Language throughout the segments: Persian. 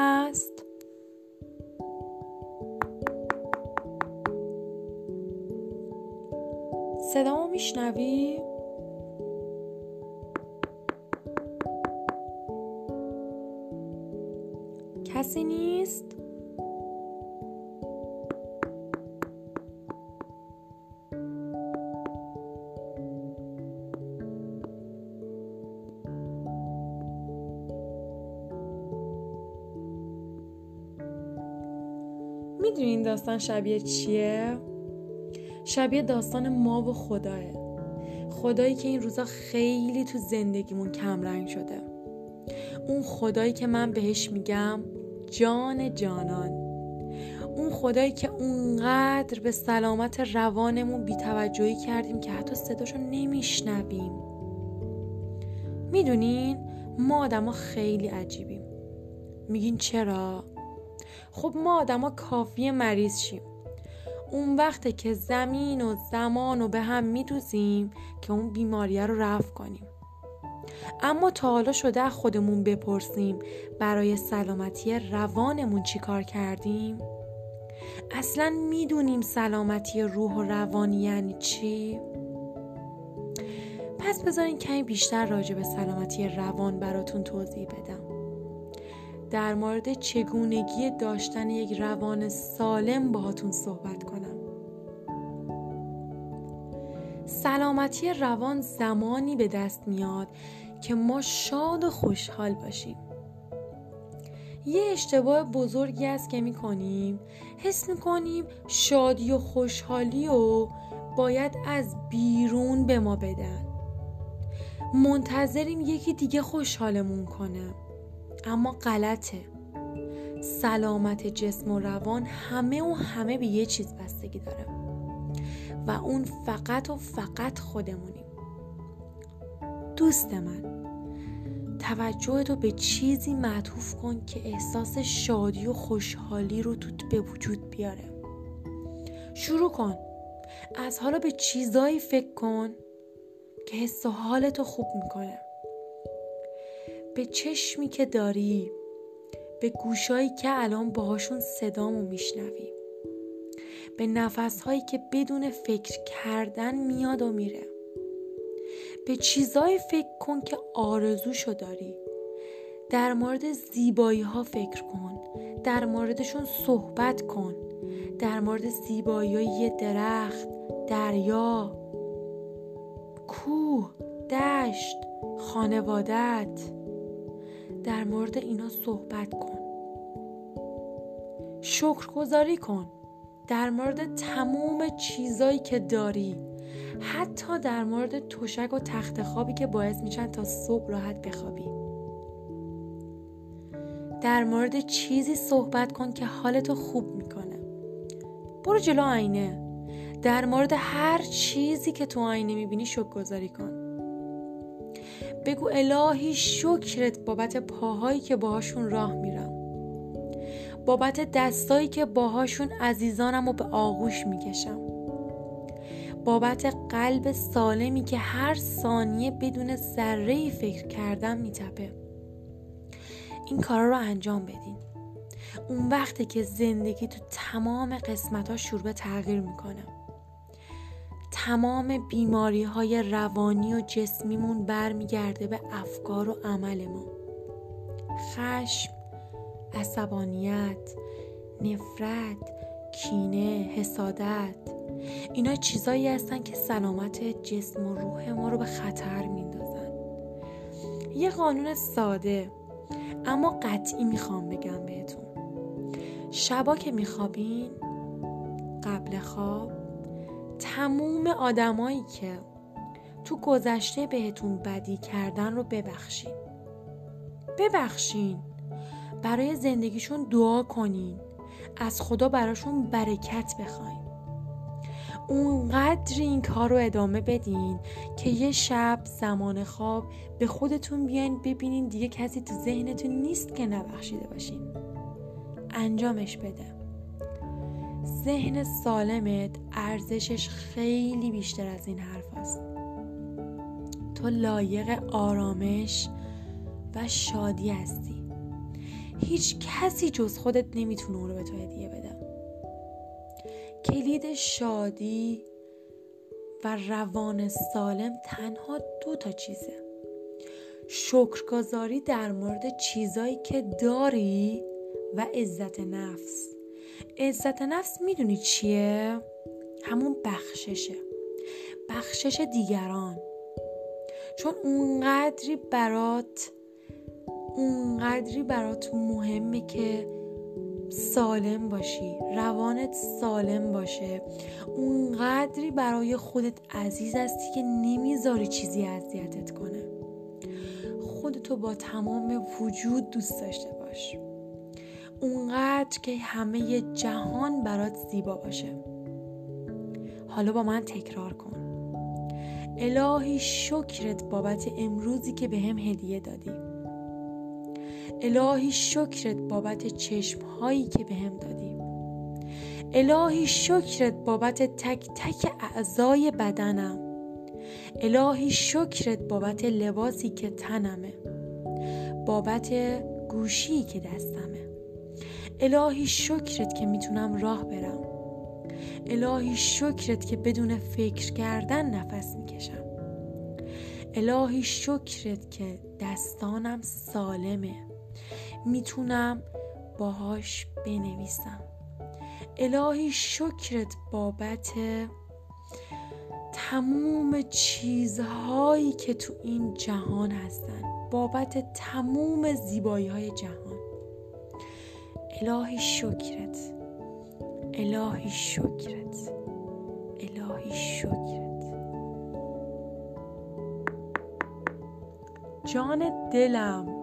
هست؟ صدامو میشنوی؟ کسی نیست؟ داستان شبیه چیه؟ شبیه داستان ما و خداه. خدایی که این روزا خیلی تو زندگیمون کمرنگ شده. اون خدایی که من بهش میگم جان جانان. اون خدایی که اونقدر به سلامت روانمون بیتوجهی کردیم که حتی صداشو نمیشنویم. می‌دونین؟ ما آدما خیلی عجیبیم. میگین چرا؟ خب ما آدما کافی مریض شیم اون وقته که زمین و زمان رو به هم میدوزیم که اون بیماریه رو رفع کنیم اما تا حالا شده خودمون بپرسیم برای سلامتی روانمون چی کار کردیم؟ اصلا می‌دونیم سلامتی روح و روانی یعنی چی؟ پس بذارین کمی بیشتر راجع به سلامتی روان براتون توضیح بدم در مورد چگونگی داشتن یک روان سالم باهاتون صحبت کنم. سلامتی روان زمانی به دست میاد که ما شاد و خوشحال باشیم. یه اشتباه بزرگی است که می‌کنیم. حس می‌کنیم شادی و خوشحالی و باید از بیرون به ما بدن. منتظریم یکی دیگه خوشحالمون کنه. اما غلطه. سلامت جسم و روان همه و همه به یه چیز بستگی داره. و اون فقط و فقط خودمونیم. دوست من توجه تو به چیزی معطوف کن که احساس شادی و خوشحالی رو تو به وجود بیاره. شروع کن. از حالا به چیزایی فکر کن که حس و حالتو خوب می‌کنه. به چشمی که داری به گوشایی که الان باهاشون صدامو میشنوی. به نفسهایی که بدون فکر کردن میاد و میره. به چیزایی فکر کن که آرزوشو داری. در مورد زیبایی ها فکر کن. در موردشون صحبت کن. در مورد زیبایی های درخت دریا کوه دشت خانوادت. در مورد اینا صحبت کن. شکرگزاری کن در مورد تموم چیزایی که داری. حتی در مورد تشک و تخت خوابی که باعث میشن تا صبح راحت بخوابی. در مورد چیزی صحبت کن که حالتو خوب می‌کنه. برو جلو آینه. در مورد هر چیزی که تو آینه می‌بینی شکر گذاری کن. بگو الهی شکرت بابت پاهایی که باهاشون راه میرم. بابت دستایی که باهاشون عزیزانم رو به آغوش می‌کشم. بابت قلب سالمی که هر ثانیه بدون ذره فکر کردن میتپه. این کارا رو انجام بدین. اون وقتی که زندگی تو تمام قسمت ها شروع به تغییر می‌کنه. تمام بیماری های روانی و جسمیمون برمیگرده به افکار و عمل ما. خشم عصبانیت نفرت کینه حسادت. اینا چیزایی هستن که سلامت جسم و روح ما رو به خطر میندازن. یه قانون ساده اما قطعی می‌خوام بگم بهتون. شبا که میخوابین قبل خواب تموم آدمایی که تو گذشته بهتون بدی کردن رو ببخشین. ببخشین. برای زندگیشون دعا کنین. از خدا براشون برکت بخواین. اونقدر این کار رو ادامه بدین که یه شب زمان خواب به خودتون بیاین ببینین دیگه کسی تو ذهنتون نیست که نبخشیده باشین. انجامش بده. ذهن سالمت ارزشش خیلی بیشتر از این حرف است تو لایق آرامش و شادی هستی. هیچ کسی جز خودت نمی‌تونه اون رو به تو هدیه بده. کلید شادی و روان سالم تنها دو تا چیزه. شکرگزاری در مورد چیزایی که داری و عزت نفس. عزت نفس می‌دونی چیه؟ همون بخششه. بخشش دیگران. چون اونقدری برات اونقدری برات مهمه که سالم باشی روانت سالم باشه. اونقدری برای خودت عزیز هستی که نمی‌ذاری چیزی اذیتت کنه. خودتو با تمام وجود دوست داشته باش. اونقدر که همه جهان برات زیبا باشه. حالا با من تکرار کن. الهی شکرت بابت امروزی که به هم هدیه دادی. الهی شکرت بابت چشم هایی که به هم دادی. الهی شکرت بابت تک تک اعضای بدنم. الهی شکرت بابت لباسی که تنمه. بابت گوشی که دستمه. الهی شکرت که می‌تونم راه برم. الهی شکرت که بدون فکر کردن نفس می‌کشم. الهی شکرت که دستانم سالمه. می‌تونم باهاش بنویسم. الهی شکرت بابت تموم چیزهایی که تو این جهان هستن. بابت تموم زیبایی های جهان. الهی شکرت. الهی شکرت. الهی شکرت. جان دلم.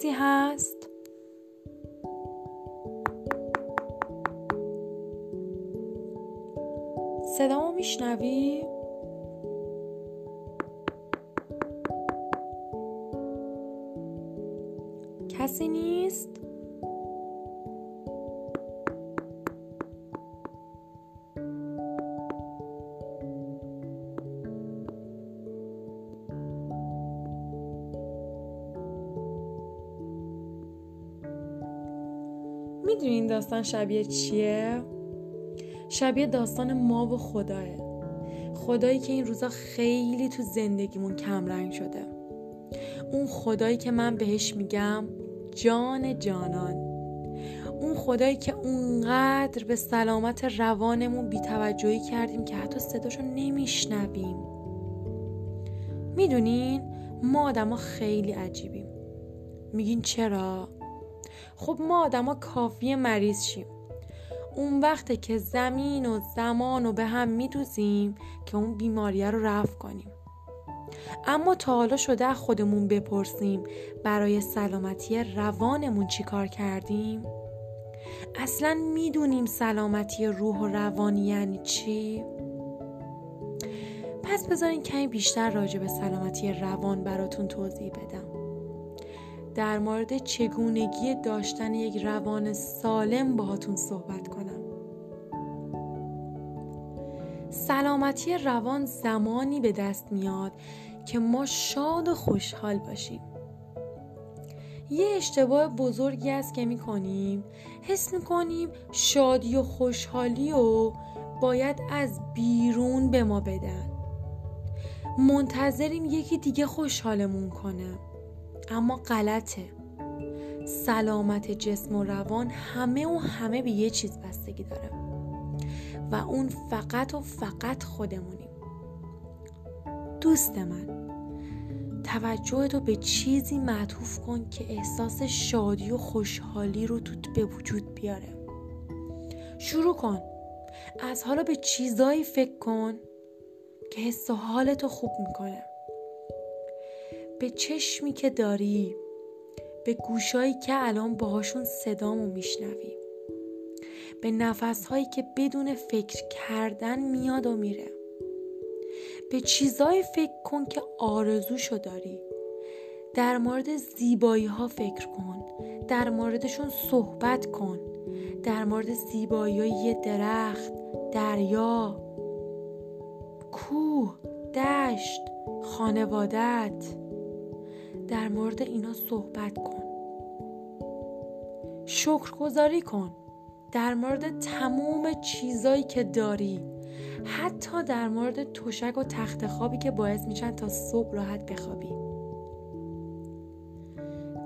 کسی هست؟ صدامو میشنوی؟ کسی نیست؟ داستان شبیه چیه؟ شبیه داستان ما و خداه خدایی که این روزا خیلی تو زندگیمون کم رنگ شده. اون خدایی که من بهش میگم جان جانان. اون خدایی که اونقدر به سلامت روانمون بیتوجهی کردیم که حتی صداشو نمیشنویم. می‌دونین؟ ما آدما خیلی عجیبیم. میگین چرا؟ خب ما آدما کافی مریض شیم اون وقته که زمین و زمان رو به هم میدوزیم که اون بیماریه رو رفع کنیم اما تا حالا شده خودمون بپرسیم برای سلامتی روانمون چی کار کردیم؟ اصلا می‌دونیم سلامتی روح و روانی یعنی چی؟ پس بذارین کمی بیشتر راجع به سلامتی روان براتون توضیح بدم در مورد چگونگی داشتن یک روان سالم باهاتون صحبت کنم. سلامتی روان زمانی به دست میاد که ما شاد و خوشحال باشیم. یه اشتباه بزرگی است که می‌کنیم. حس می‌کنیم شادی و خوشحالی و باید از بیرون به ما بدن. منتظریم یکی دیگه خوشحالمون کنه. اما غلطه. سلامت جسم و روان همه و همه به یه چیز بستگی داره. و اون فقط و فقط خودمونیم. دوست من توجه تو به چیزی معطوف کن که احساس شادی و خوشحالی رو تو به وجود بیاره. شروع کن. از حالا به چیزایی فکر کن که حس و حالتو خوب می‌کنه. به چشمی که داری به گوشایی که الان باهاشون صدامو میشنوی. به نفسهایی که بدون فکر کردن میاد و میره. به چیزای فکر کن که آرزوشو داری. در مورد زیبایی ها فکر کن. در موردشون صحبت کن. در مورد زیبایی یه درخت دریا کوه دشت خانوادت. در مورد اینا صحبت کن. شکرگزاری کن. در مورد تموم چیزایی که داری. حتی در مورد تشک و تخت خوابی که باعث میشن تا صبح راحت بخوابی.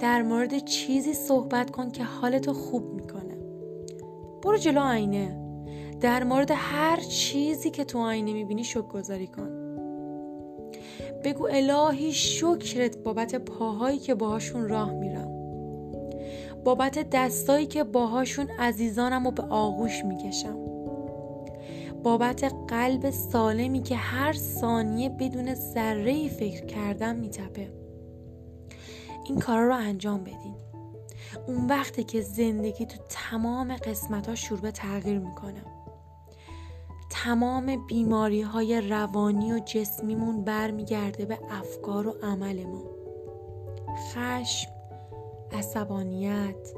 در مورد چیزی صحبت کن که حالتو خوب می‌کنه. برو جلو آینه. در مورد هر چیزی که تو آینه می‌بینی شکر گذاری کن. بگو الهی شکرت بابت پاهایی که باهاشون راه میرم. بابت دستایی که باهاشون عزیزانم رو به آغوش می‌کشم. بابت قلب سالمی که هر ثانیه بدون ذره فکر کردن میتپه. این کارا رو انجام بدین. اون وقتی که زندگی تو تمام قسمت ها شروع به تغییر می‌کنه. تمام بیماری های روانی و جسمیمون برمیگرده به افکار و عملمون خشم عصبانیت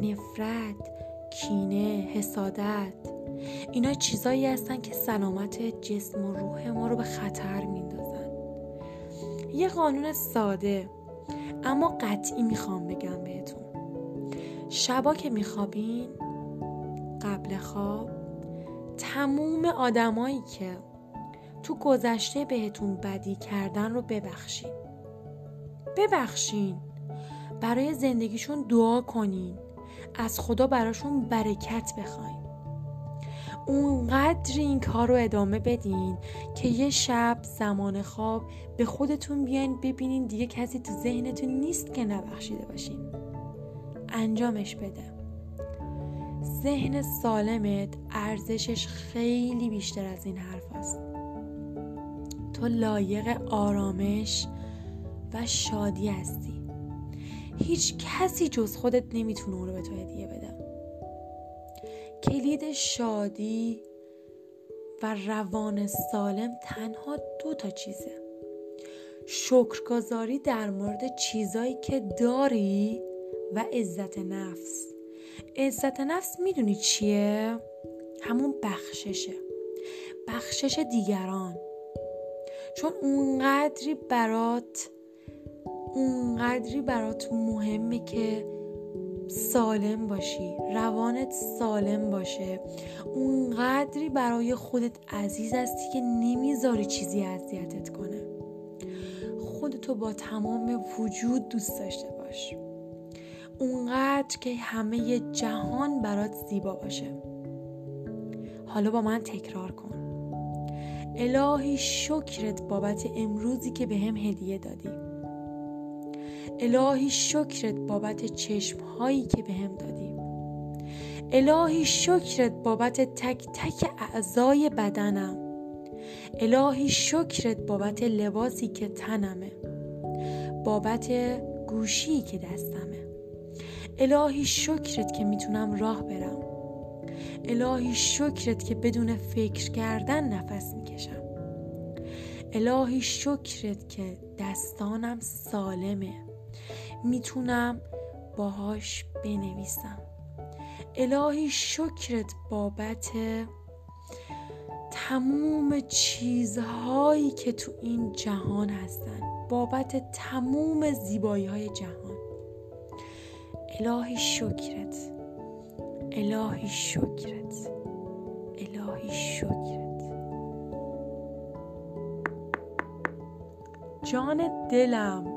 نفرت کینه حسادت. اینا چیزایی هستن که سلامت جسم و روح ما رو به خطر میندازن. یه قانون ساده اما قطعی می‌خوام بگم بهتون. شبا که میخوابین قبل خواب تموم آدمایی که تو گذشته بهتون بدی کردن رو ببخشین. ببخشین. برای زندگیشون دعا کنین. از خدا براشون برکت بخواین. اونقدر این کار رو ادامه بدین که یه شب زمان خواب به خودتون بیاین ببینین دیگه کسی تو ذهنتون نیست که نبخشیده باشین. انجامش بده. ذهن سالمت ارزشش خیلی بیشتر از این حرف است. تو لایق آرامش و شادی هستی. هیچ کسی جز خودت نمی‌تونه اون رو به تو هدیه بده. کلید شادی و روان سالم تنها دو تا چیزه. شکرگزاری در مورد چیزایی که داری و عزت نفس. عزت نفس می‌دونی چیه؟ همون بخششه. بخشش دیگران. چون اونقدری برات اونقدری برات مهمه که سالم باشی روانت سالم باشه. اونقدری برای خودت عزیز هستی که نمی‌ذاری چیزی اذیتت کنه. خودتو با تمام وجود دوست داشته باش. اونقدر که همه جهان برات زیبا باشه. حالا با من تکرار کن. الهی شکرت بابت امروزی که به هم هدیه دادی. الهی شکرت بابت چشم هایی که به هم دادی. الهی شکرت بابت تک تک اعضای بدنم. الهی شکرت بابت لباسی که تنمه. بابت گوشی که دستمه. الهی شکرت که می‌تونم راه برم. الهی شکرت که بدون فکر کردن نفس می‌کشم. الهی شکرت که دستانم سالمه. می‌تونم باهاش بنویسم. الهی شکرت بابت تموم چیزهایی که تو این جهان هستن. بابت تموم زیبایی های جهان. الهی شکرت. الهی شکرت. الهی شکرت. جان دلم.